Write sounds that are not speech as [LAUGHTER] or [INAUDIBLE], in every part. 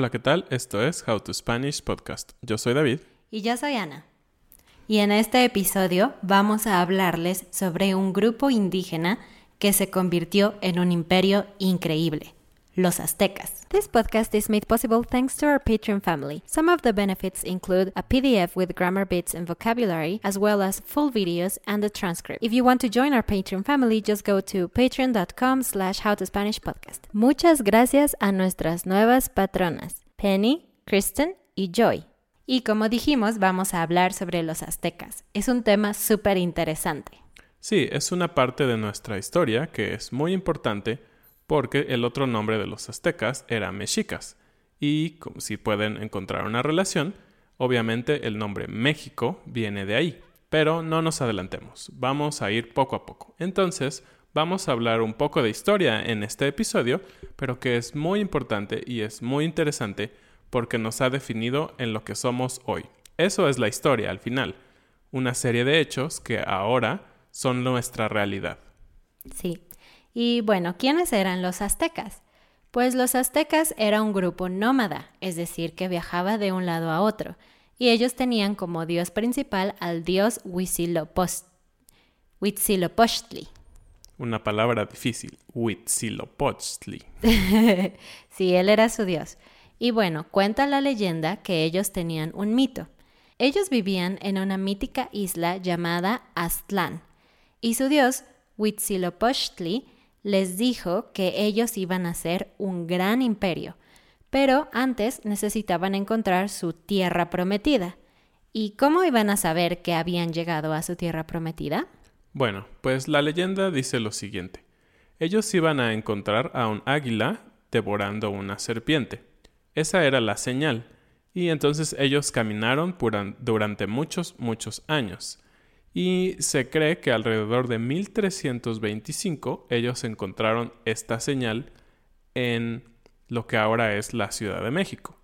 Hola, ¿qué tal? Esto es How to Spanish Podcast. Yo soy David. Y yo soy Ana. Y en este episodio vamos a hablarles sobre un grupo indígena que se convirtió en un imperio increíble, los aztecas. This podcast is made possible thanks to our Patreon family. Some of the benefits include a PDF with grammar bits and vocabulary, as well as full videos and a transcript. If you want to join our Patreon family, just go to patreon.com slash howtospanishpodcast. Muchas gracias a nuestras nuevas patronas, Penny, Kristen y Joy. Y como dijimos, vamos a hablar sobre los aztecas. Es un tema súper interesante. Sí, es una parte de nuestra historia que es muy importante porque el otro nombre de los aztecas era mexicas. Y como si pueden encontrar una relación, obviamente el nombre México viene de ahí. Pero no nos adelantemos, vamos a ir poco a poco. Entonces, vamos a hablar un poco de historia en este episodio, pero que es muy importante y es muy interesante porque nos ha definido en lo que somos hoy. Eso es la historia al final, una serie de hechos que ahora son nuestra realidad. Sí. Y bueno, ¿quiénes eran los aztecas? Pues los aztecas era un grupo nómada, es decir, que viajaba de un lado a otro, y ellos tenían como dios principal al dios Huitzilopochtli. Una palabra difícil, Huitzilopochtli. [LAUGHS] sí, él era su dios. Y bueno, cuenta la leyenda que ellos tenían un mito. Ellos vivían en una mítica isla llamada Aztlán, y su dios, Huitzilopochtli, les dijo que ellos iban a ser un gran imperio, pero antes necesitaban encontrar su tierra prometida. ¿Y cómo iban a saber que habían llegado a su tierra prometida? Bueno, pues la leyenda dice lo siguiente. Ellos iban a encontrar a un águila devorando una serpiente. Esa era la señal. Y entonces ellos caminaron durante muchos, muchos años. Y se cree que alrededor de 1325 ellos encontraron esta señal en lo que ahora es la Ciudad de México.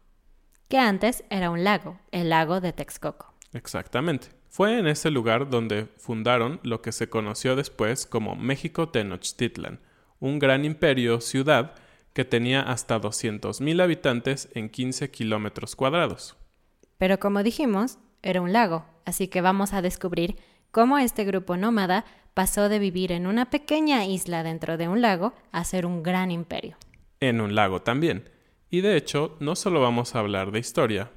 Que antes era un lago, el lago de Texcoco. Exactamente. Fue en ese lugar donde fundaron lo que se conoció después como México Tenochtitlan, un gran imperio ciudad que tenía hasta 200.000 habitantes en 15 kilómetros cuadrados. Pero como dijimos, era un lago, así que vamos a descubrir cómo este grupo nómada pasó de vivir en una pequeña isla dentro de un lago a ser un gran imperio. En un lago también. Y de hecho, no solo vamos a hablar de historia,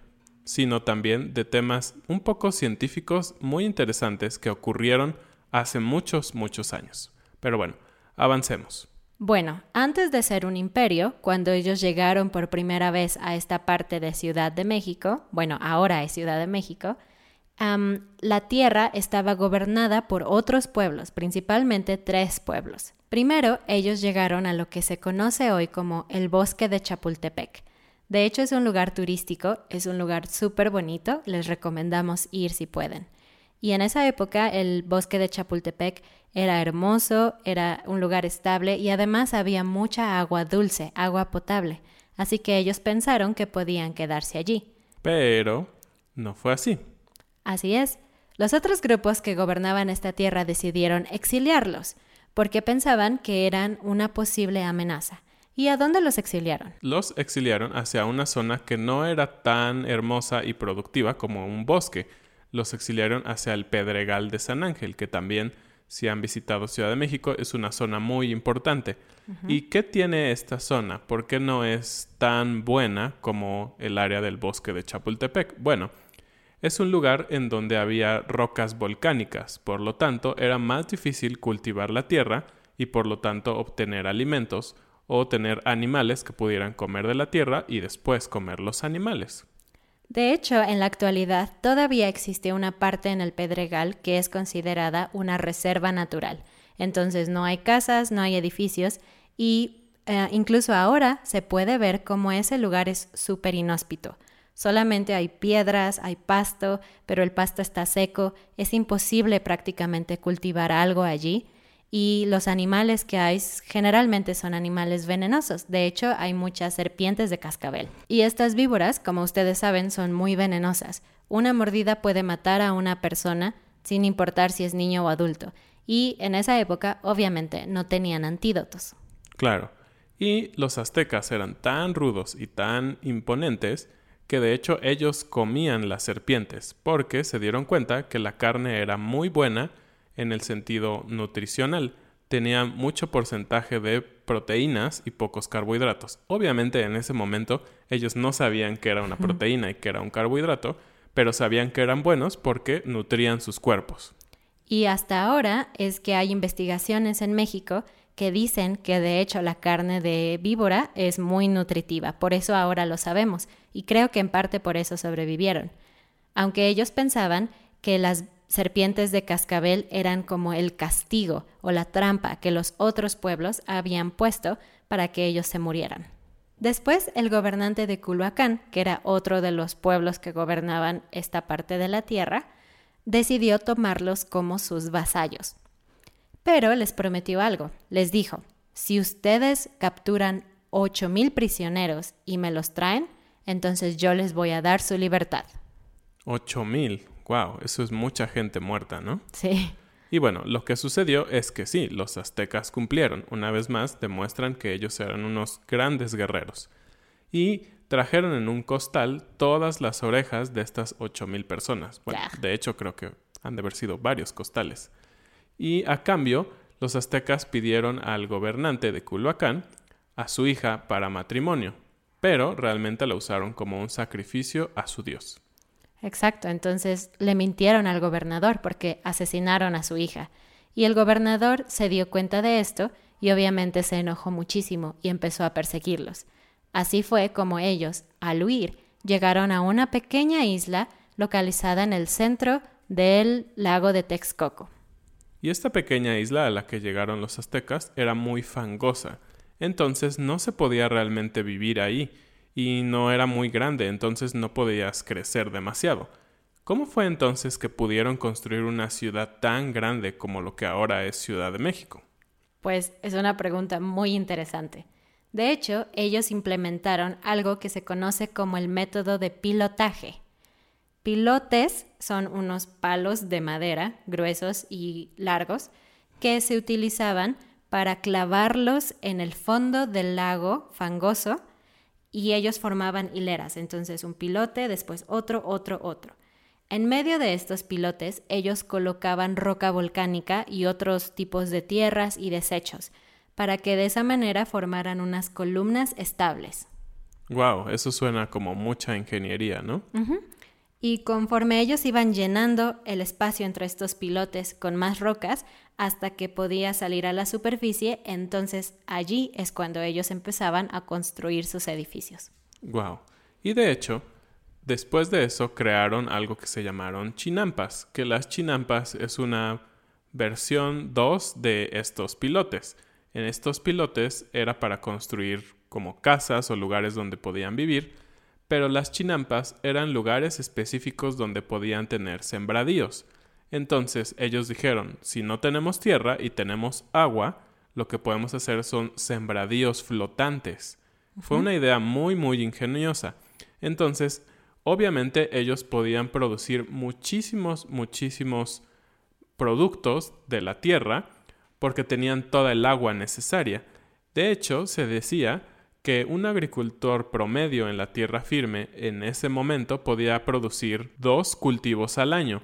sino también de temas un poco científicos muy interesantes que ocurrieron hace muchos, muchos años. Pero bueno, avancemos. Bueno, antes de ser un imperio, cuando ellos llegaron por primera vez a esta parte de Ciudad de México, bueno, ahora es Ciudad de México, la tierra estaba gobernada por otros pueblos, principalmente tres pueblos. Primero, ellos llegaron a lo que se conoce hoy como el bosque de Chapultepec. De hecho, es un lugar turístico, es un lugar súper bonito, les recomendamos ir si pueden. Y en esa época el bosque de Chapultepec era hermoso, era un lugar estable y además había mucha agua dulce, agua potable. Así que ellos pensaron que podían quedarse allí. Pero no fue así. Así es. Los otros grupos que gobernaban esta tierra decidieron exiliarlos, porque pensaban que eran una posible amenaza. ¿Y a dónde los exiliaron? Los exiliaron hacia una zona que no era tan hermosa y productiva como un bosque. Los exiliaron hacia el Pedregal de San Ángel, que también, si han visitado Ciudad de México, es una zona muy importante. ¿Y qué tiene esta zona? ¿Por qué no es tan buena como el área del bosque de Chapultepec? Bueno, es un lugar en donde había rocas volcánicas, por lo tanto era más difícil cultivar la tierra y por lo tanto obtener alimentos o tener animales que pudieran comer de la tierra y después comer los animales. De hecho, en la actualidad todavía existe una parte en el Pedregal que es considerada una reserva natural. Entonces no hay casas, no hay edificios y eh, incluso ahora se puede ver cómo ese lugar es súper inhóspito. Solamente hay piedras, hay pasto, pero el pasto está seco, es imposible prácticamente cultivar algo allí y los animales que hay generalmente son animales venenosos. De hecho, hay muchas serpientes de cascabel. Y estas víboras, como ustedes saben, son muy venenosas. Una mordida puede matar a una persona sin importar si es niño o adulto. Y en esa época, obviamente, no tenían antídotos. Claro. Y los aztecas eran tan rudos y tan imponentes que de hecho ellos comían las serpientes porque se dieron cuenta que la carne era muy buena en el sentido nutricional. Tenía mucho porcentaje de proteínas y pocos carbohidratos. Obviamente en ese momento ellos no sabían que era una proteína y que era un carbohidrato, pero sabían que eran buenos porque nutrían sus cuerpos. Y hasta ahora es que hay investigaciones en México que dicen que de hecho la carne de víbora es muy nutritiva, por eso ahora lo sabemos, y creo que en parte por eso sobrevivieron. Aunque ellos pensaban que las serpientes de cascabel eran como el castigo o la trampa que los otros pueblos habían puesto para que ellos se murieran. Después, el gobernante de Culhuacán, que era otro de los pueblos que gobernaban esta parte de la tierra, decidió tomarlos como sus vasallos. Pero les prometió algo. Les dijo, si ustedes capturan ocho mil prisioneros y me los traen, entonces yo les voy a dar su libertad. Ocho mil. Wow, eso es mucha gente muerta, ¿no? Sí. Y bueno, lo que sucedió es que sí, los aztecas cumplieron. Una vez más, demuestran que ellos eran unos grandes guerreros. Y trajeron en un costal todas las orejas de estas ocho mil personas. Bueno, de hecho, creo que han de haber sido varios costales y a cambio los aztecas pidieron al gobernante de Culhuacán a su hija para matrimonio, pero realmente la usaron como un sacrificio a su dios. Exacto, entonces le mintieron al gobernador porque asesinaron a su hija. Y el gobernador se dio cuenta de esto y obviamente se enojó muchísimo y empezó a perseguirlos. Así fue como ellos, al huir, llegaron a una pequeña isla localizada en el centro del lago de Texcoco. Y esta pequeña isla a la que llegaron los aztecas era muy fangosa, entonces no se podía realmente vivir ahí, y no era muy grande, entonces no podías crecer demasiado. ¿Cómo fue entonces que pudieron construir una ciudad tan grande como lo que ahora es Ciudad de México? Pues es una pregunta muy interesante. De hecho, ellos implementaron algo que se conoce como el método de pilotaje. Pilotes son unos palos de madera gruesos y largos que se utilizaban para clavarlos en el fondo del lago fangoso y ellos formaban hileras, entonces un pilote, después otro, otro, otro. En medio de estos pilotes ellos colocaban roca volcánica y otros tipos de tierras y desechos, para que de esa manera formaran unas columnas estables. Wow, eso suena como mucha ingeniería, ¿no? Y conforme ellos iban llenando el espacio entre estos pilotes con más rocas, hasta que podía salir a la superficie, entonces allí es cuando ellos empezaban a construir sus edificios. Wow. Y de hecho, después de eso crearon algo que se llamaron chinampas, que las chinampas es una versión 2 de estos pilotes. En estos pilotes era para construir como casas o lugares donde podían vivir, pero las chinampas eran lugares específicos donde podían tener sembradíos. Entonces ellos dijeron, si no tenemos tierra y tenemos agua, lo que podemos hacer son sembradíos flotantes. Fue una idea muy, muy ingeniosa. Entonces, obviamente ellos podían producir muchísimos, muchísimos productos de la tierra porque tenían toda el agua necesaria. De hecho, se decía que un agricultor promedio en la tierra firme en ese momento podía producir dos cultivos al año,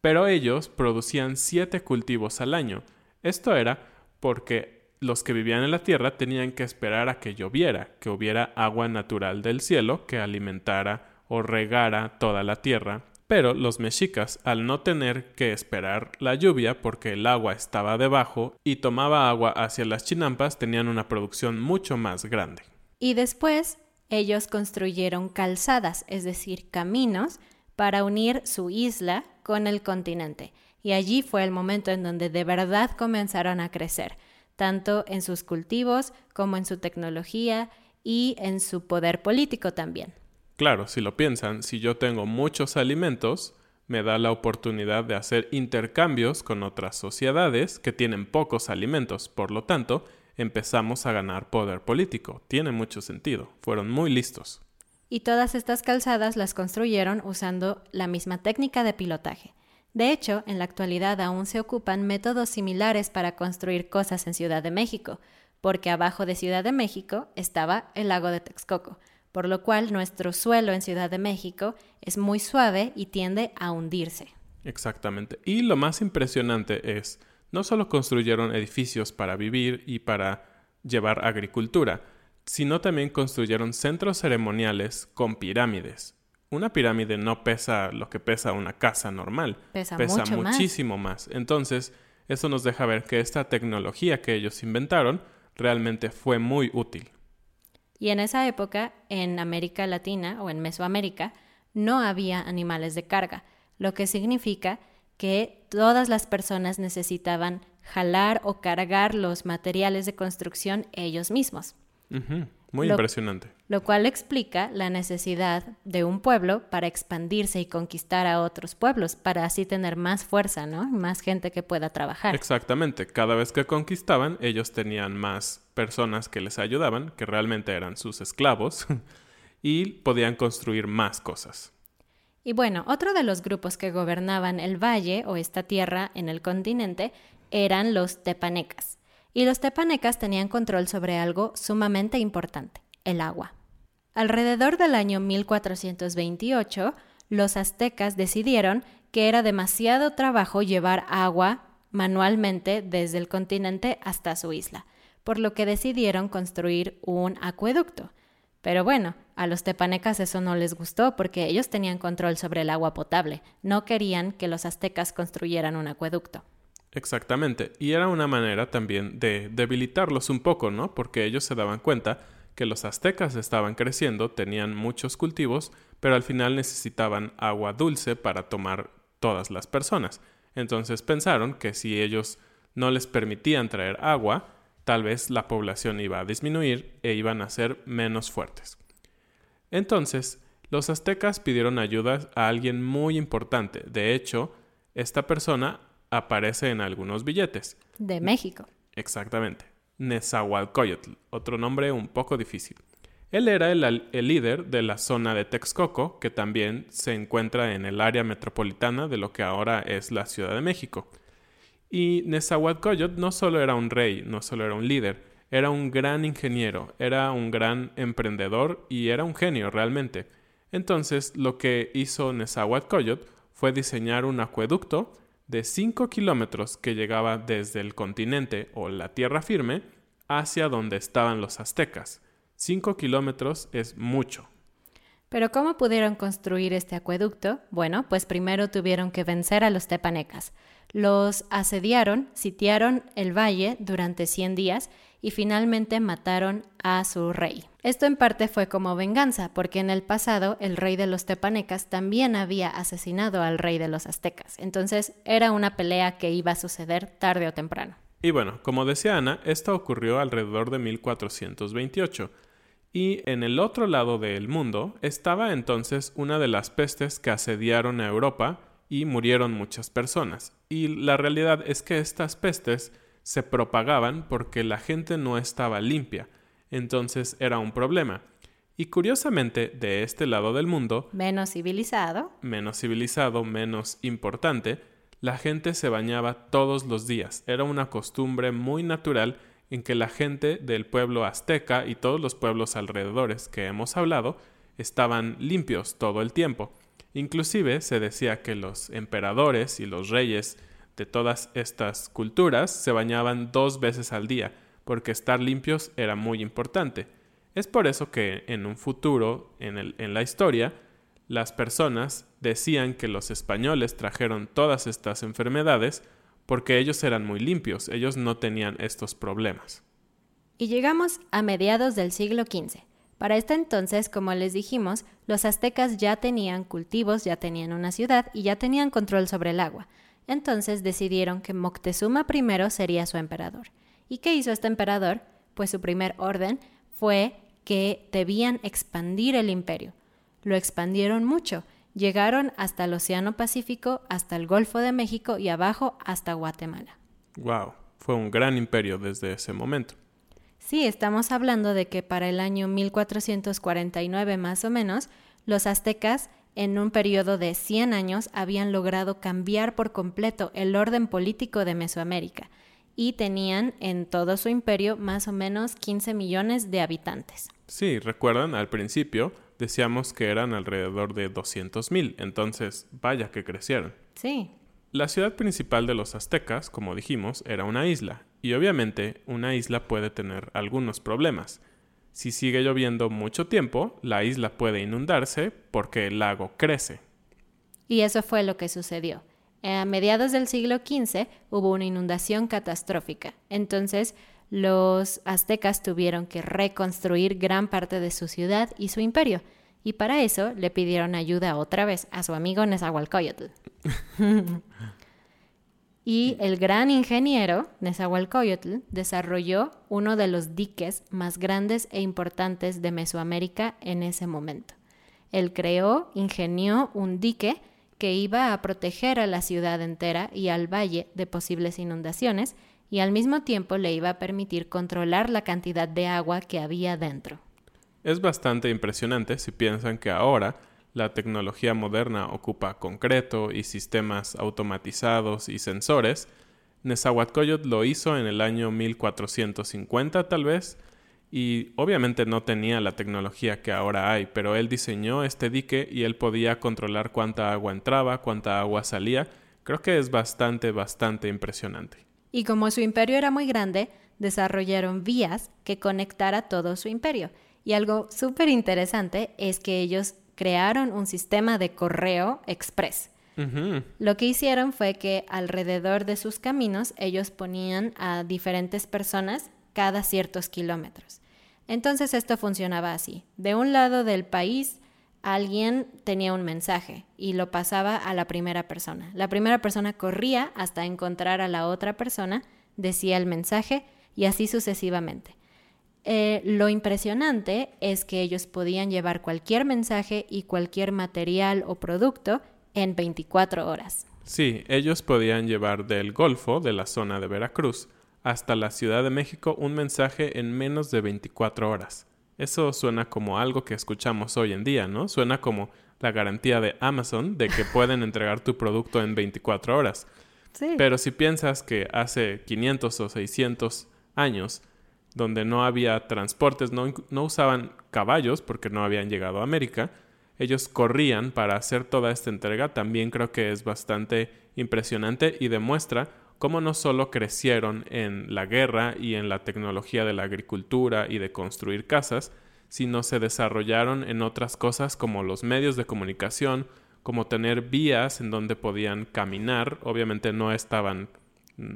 pero ellos producían siete cultivos al año. Esto era porque los que vivían en la tierra tenían que esperar a que lloviera, que hubiera agua natural del cielo que alimentara o regara toda la tierra pero los mexicas, al no tener que esperar la lluvia porque el agua estaba debajo y tomaba agua hacia las chinampas, tenían una producción mucho más grande. Y después ellos construyeron calzadas, es decir, caminos, para unir su isla con el continente. Y allí fue el momento en donde de verdad comenzaron a crecer, tanto en sus cultivos como en su tecnología y en su poder político también. Claro, si lo piensan, si yo tengo muchos alimentos, me da la oportunidad de hacer intercambios con otras sociedades que tienen pocos alimentos. Por lo tanto, empezamos a ganar poder político. Tiene mucho sentido. Fueron muy listos. Y todas estas calzadas las construyeron usando la misma técnica de pilotaje. De hecho, en la actualidad aún se ocupan métodos similares para construir cosas en Ciudad de México, porque abajo de Ciudad de México estaba el lago de Texcoco, por lo cual nuestro suelo en Ciudad de México es muy suave y tiende a hundirse. Exactamente. Y lo más impresionante es, no solo construyeron edificios para vivir y para llevar agricultura, sino también construyeron centros ceremoniales con pirámides. Una pirámide no pesa lo que pesa una casa normal, pesa, muchísimo más. Entonces, eso nos deja ver que esta tecnología que ellos inventaron realmente fue muy útil. Y en esa época, en América Latina o en Mesoamérica, no había animales de carga, lo que significa que todas las personas necesitaban jalar o cargar los materiales de construcción ellos mismos. Muy impresionante. Lo cual explica la necesidad de un pueblo para expandirse y conquistar a otros pueblos, para así tener más fuerza, ¿no? Más gente que pueda trabajar. Exactamente. Cada vez que conquistaban, ellos tenían más personas que les ayudaban, que realmente eran sus esclavos, [LAUGHS] y podían construir más cosas. Y bueno, otro de los grupos que gobernaban el valle o esta tierra en el continente eran los tepanecas y los tepanecas tenían control sobre algo sumamente importante, el agua. Alrededor del año 1428, los aztecas decidieron que era demasiado trabajo llevar agua manualmente desde el continente hasta su isla, por lo que decidieron construir un acueducto. Pero bueno, a los tepanecas eso no les gustó porque ellos tenían control sobre el agua potable, no querían que los aztecas construyeran un acueducto. Exactamente. Y era una manera también de debilitarlos un poco, ¿no? Porque ellos se daban cuenta que los aztecas estaban creciendo, tenían muchos cultivos, pero al final necesitaban agua dulce para tomar todas las personas. Entonces pensaron que si ellos no les permitían traer agua, tal vez la población iba a disminuir e iban a ser menos fuertes. Entonces, los aztecas pidieron ayuda a alguien muy importante. De hecho, esta persona aparece en algunos billetes. De México. Exactamente. Nezahualcóyotl, otro nombre un poco difícil. Él era el, líder de la zona de Texcoco, que también se encuentra en el área metropolitana de lo que ahora es la Ciudad de México. Y Nezahualcóyotl no solo era un rey, no solo era un líder, era un gran ingeniero, era un gran emprendedor y era un genio realmente. Entonces, lo que hizo Nezahualcóyotl fue diseñar un acueducto de 5 kilómetros que llegaba desde el continente o la tierra firme hacia donde estaban los aztecas. 5 kilómetros es mucho. Pero ¿cómo pudieron construir este acueducto? Bueno, pues primero tuvieron que vencer a los tepanecas. Los asediaron, sitiaron el valle durante 100 días y finalmente mataron a su rey. Esto en parte fue como venganza, porque en el pasado el rey de los tepanecas también había asesinado al rey de los aztecas. Entonces era una pelea que iba a suceder tarde o temprano. Y bueno, como decía Ana, esto ocurrió alrededor de 1428 y en el otro lado del mundo estaba entonces una de las pestes que asediaron a Europa y murieron muchas personas. Y la realidad es que estas pestes se propagaban porque la gente no estaba limpia, entonces era un problema. Y curiosamente, de este lado del mundo, menos civilizado, menos civilizado, menos importante, la gente se bañaba todos los días. Era una costumbre muy natural en que la gente del pueblo azteca y todos los pueblos alrededores que hemos hablado estaban limpios todo el tiempo. Inclusive se decía que los emperadores y los reyes de todas estas culturas se bañaban dos veces al día, porque estar limpios era muy importante. Es por eso que en un futuro, en, en la historia, las personas decían que los españoles trajeron todas estas enfermedades porque ellos eran muy limpios, ellos no tenían estos problemas. Y llegamos a mediados del siglo XV. Para este entonces, como les dijimos, los aztecas ya tenían cultivos, ya tenían una ciudad y ya tenían control sobre el agua. Entonces decidieron que Moctezuma I sería su emperador. ¿Y qué hizo este emperador? Pues su primer orden fue que debían expandir el imperio. Lo expandieron mucho Llegaron hasta el Océano Pacífico, hasta el Golfo de México y abajo hasta Guatemala. Wow, fue un gran imperio desde ese momento. Sí, estamos hablando de que para el año 1449 más o menos, los aztecas en un periodo de 100 años habían logrado cambiar por completo el orden político de Mesoamérica y tenían en todo su imperio más o menos 15 millones de habitantes. Sí, recuerdan al principio decíamos que eran alrededor de 200.000, entonces vaya que crecieron. Sí. La ciudad principal de los aztecas, como dijimos, era una isla, y obviamente una isla puede tener algunos problemas. Si sigue lloviendo mucho tiempo, la isla puede inundarse porque el lago crece. Y eso fue lo que sucedió. A mediados del siglo XV hubo una inundación catastrófica. Entonces, los aztecas tuvieron que reconstruir gran parte de su ciudad y su imperio, y para eso le pidieron ayuda otra vez a su amigo Nezahualcóyotl. [LAUGHS] y el gran ingeniero Nezahualcóyotl desarrolló uno de los diques más grandes e importantes de Mesoamérica en ese momento. Él creó, ingenió un dique que iba a proteger a la ciudad entera y al valle de posibles inundaciones y al mismo tiempo le iba a permitir controlar la cantidad de agua que había dentro. Es bastante impresionante si piensan que ahora la tecnología moderna ocupa concreto y sistemas automatizados y sensores. Nezahualcóyotl lo hizo en el año 1450 tal vez, y obviamente no tenía la tecnología que ahora hay, pero él diseñó este dique y él podía controlar cuánta agua entraba, cuánta agua salía. Creo que es bastante, bastante impresionante. Y como su imperio era muy grande, desarrollaron vías que conectara todo su imperio. Y algo súper interesante es que ellos crearon un sistema de correo express. Lo que hicieron fue que alrededor de sus caminos ellos ponían a diferentes personas cada ciertos kilómetros. Entonces esto funcionaba así. De un lado del país alguien tenía un mensaje y lo pasaba a la primera persona. La primera persona corría hasta encontrar a la otra persona, decía el mensaje y así sucesivamente. Eh, lo impresionante es que ellos podían llevar cualquier mensaje y cualquier material o producto en 24 horas. Sí, ellos podían llevar del Golfo, de la zona de Veracruz, hasta la Ciudad de México un mensaje en menos de 24 horas. Eso suena como algo que escuchamos hoy en día, ¿no? Suena como la garantía de Amazon de que [LAUGHS] pueden entregar tu producto en 24 horas. Sí. Pero si piensas que hace 500 o 600 años, donde no había transportes, no, no usaban caballos porque no habían llegado a América, ellos corrían para hacer toda esta entrega, también creo que es bastante impresionante y demuestra cómo no solo crecieron en la guerra y en la tecnología de la agricultura y de construir casas, sino se desarrollaron en otras cosas como los medios de comunicación, como tener vías en donde podían caminar. Obviamente no estaban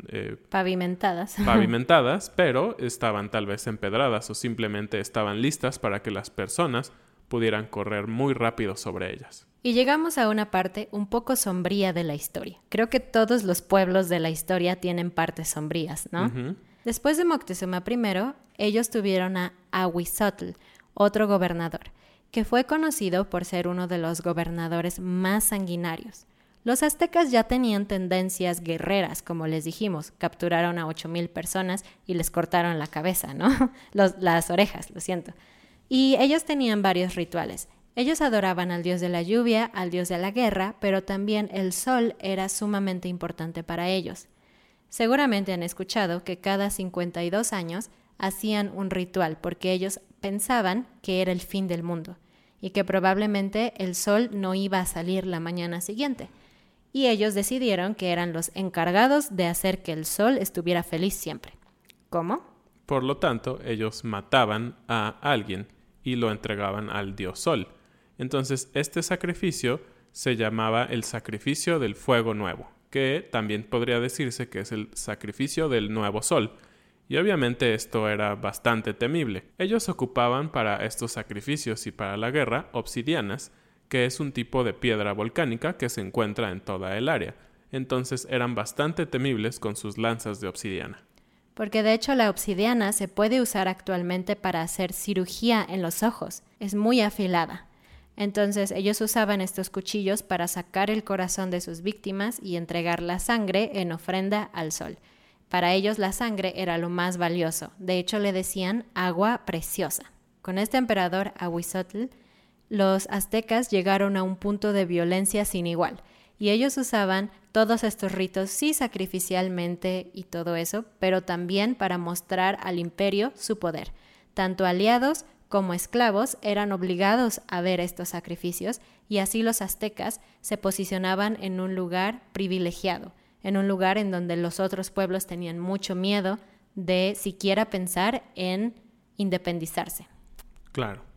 eh, pavimentadas. [LAUGHS] pavimentadas, pero estaban tal vez empedradas o simplemente estaban listas para que las personas pudieran correr muy rápido sobre ellas. Y llegamos a una parte un poco sombría de la historia. Creo que todos los pueblos de la historia tienen partes sombrías, ¿no? Después de Moctezuma I, ellos tuvieron a Ahuizotl, otro gobernador, que fue conocido por ser uno de los gobernadores más sanguinarios. Los aztecas ya tenían tendencias guerreras, como les dijimos, capturaron a 8.000 personas y les cortaron la cabeza, ¿no? [LAUGHS] las orejas, lo siento. Y ellos tenían varios rituales. Ellos adoraban al dios de la lluvia, al dios de la guerra, pero también el sol era sumamente importante para ellos. Seguramente han escuchado que cada 52 años hacían un ritual porque ellos pensaban que era el fin del mundo y que probablemente el sol no iba a salir la mañana siguiente. Y ellos decidieron que eran los encargados de hacer que el sol estuviera feliz siempre. ¿Cómo? Por lo tanto, ellos mataban a alguien y lo entregaban al dios sol. Entonces, este sacrificio se llamaba el sacrificio del fuego nuevo, que también podría decirse que es el sacrificio del nuevo sol, y obviamente esto era bastante temible. Ellos ocupaban para estos sacrificios y para la guerra obsidianas, que es un tipo de piedra volcánica que se encuentra en toda el área. Entonces eran bastante temibles con sus lanzas de obsidiana. Porque de hecho la obsidiana se puede usar actualmente para hacer cirugía en los ojos. Es muy afilada. Entonces ellos usaban estos cuchillos para sacar el corazón de sus víctimas y entregar la sangre en ofrenda al sol. Para ellos la sangre era lo más valioso, de hecho le decían agua preciosa. Con este emperador Ahuizotl, los aztecas llegaron a un punto de violencia sin igual, y ellos usaban todos estos ritos sí sacrificialmente y todo eso, pero también para mostrar al imperio su poder. Tanto aliados como esclavos eran obligados a ver estos sacrificios y así los aztecas se posicionaban en un lugar privilegiado, en un lugar en donde los otros pueblos tenían mucho miedo de siquiera pensar en independizarse. Claro.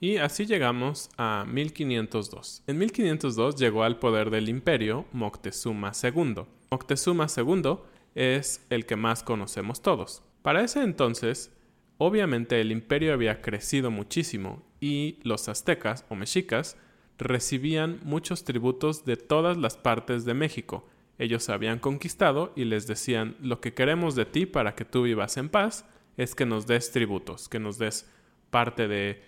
Y así llegamos a 1502. En 1502 llegó al poder del imperio Moctezuma II. Moctezuma II es el que más conocemos todos. Para ese entonces, obviamente el imperio había crecido muchísimo y los aztecas o mexicas recibían muchos tributos de todas las partes de México, ellos habían conquistado y les decían, lo que queremos de ti para que tú vivas en paz es que nos des tributos, que nos des parte de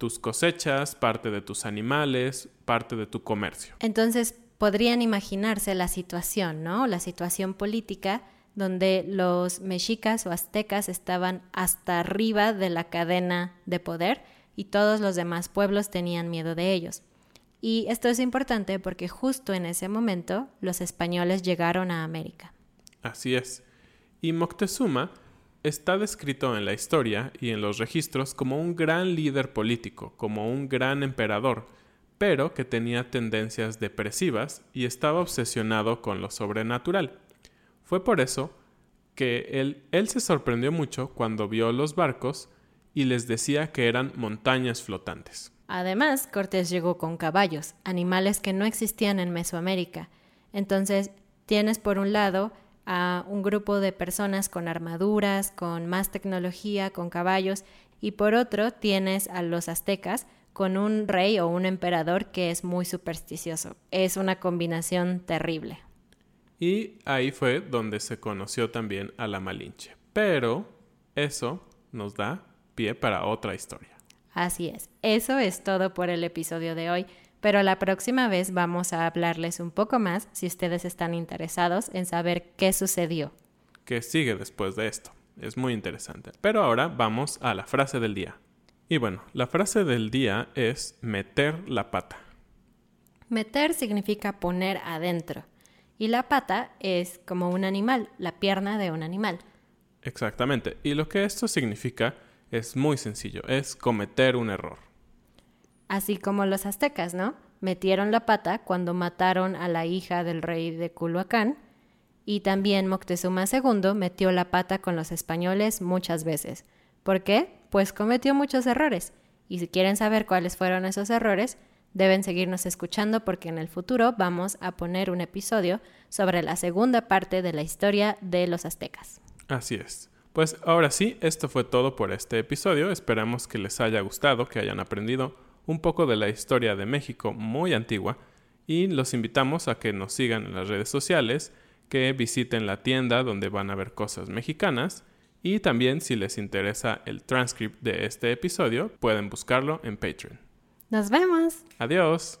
tus cosechas, parte de tus animales, parte de tu comercio. Entonces, podrían imaginarse la situación, ¿no? La situación política donde los mexicas o aztecas estaban hasta arriba de la cadena de poder y todos los demás pueblos tenían miedo de ellos. Y esto es importante porque justo en ese momento los españoles llegaron a América. Así es. Y Moctezuma está descrito en la historia y en los registros como un gran líder político, como un gran emperador, pero que tenía tendencias depresivas y estaba obsesionado con lo sobrenatural. Fue por eso que él, él se sorprendió mucho cuando vio los barcos y les decía que eran montañas flotantes. Además, Cortés llegó con caballos, animales que no existían en Mesoamérica. Entonces, tienes por un lado a un grupo de personas con armaduras, con más tecnología, con caballos, y por otro tienes a los aztecas con un rey o un emperador que es muy supersticioso. Es una combinación terrible. Y ahí fue donde se conoció también a la Malinche. Pero eso nos da pie para otra historia. Así es, eso es todo por el episodio de hoy, pero la próxima vez vamos a hablarles un poco más si ustedes están interesados en saber qué sucedió. ¿Qué sigue después de esto? Es muy interesante. Pero ahora vamos a la frase del día. Y bueno, la frase del día es meter la pata. Meter significa poner adentro. Y la pata es como un animal, la pierna de un animal. Exactamente. Y lo que esto significa es muy sencillo, es cometer un error. Así como los aztecas, ¿no? Metieron la pata cuando mataron a la hija del rey de Culhuacán y también Moctezuma II metió la pata con los españoles muchas veces. ¿Por qué? Pues cometió muchos errores Y si quieren saber cuáles fueron esos errores, deben seguirnos escuchando porque en el futuro vamos a poner un episodio sobre la segunda parte de la historia de los aztecas. Así es. Pues ahora sí, esto fue todo por este episodio. Esperamos que les haya gustado, que hayan aprendido un poco de la historia de México muy antigua y los invitamos a que nos sigan en las redes sociales, que visiten la tienda donde van a ver cosas mexicanas y también si les interesa el transcript de este episodio pueden buscarlo en Patreon. Nos vemos. Adiós.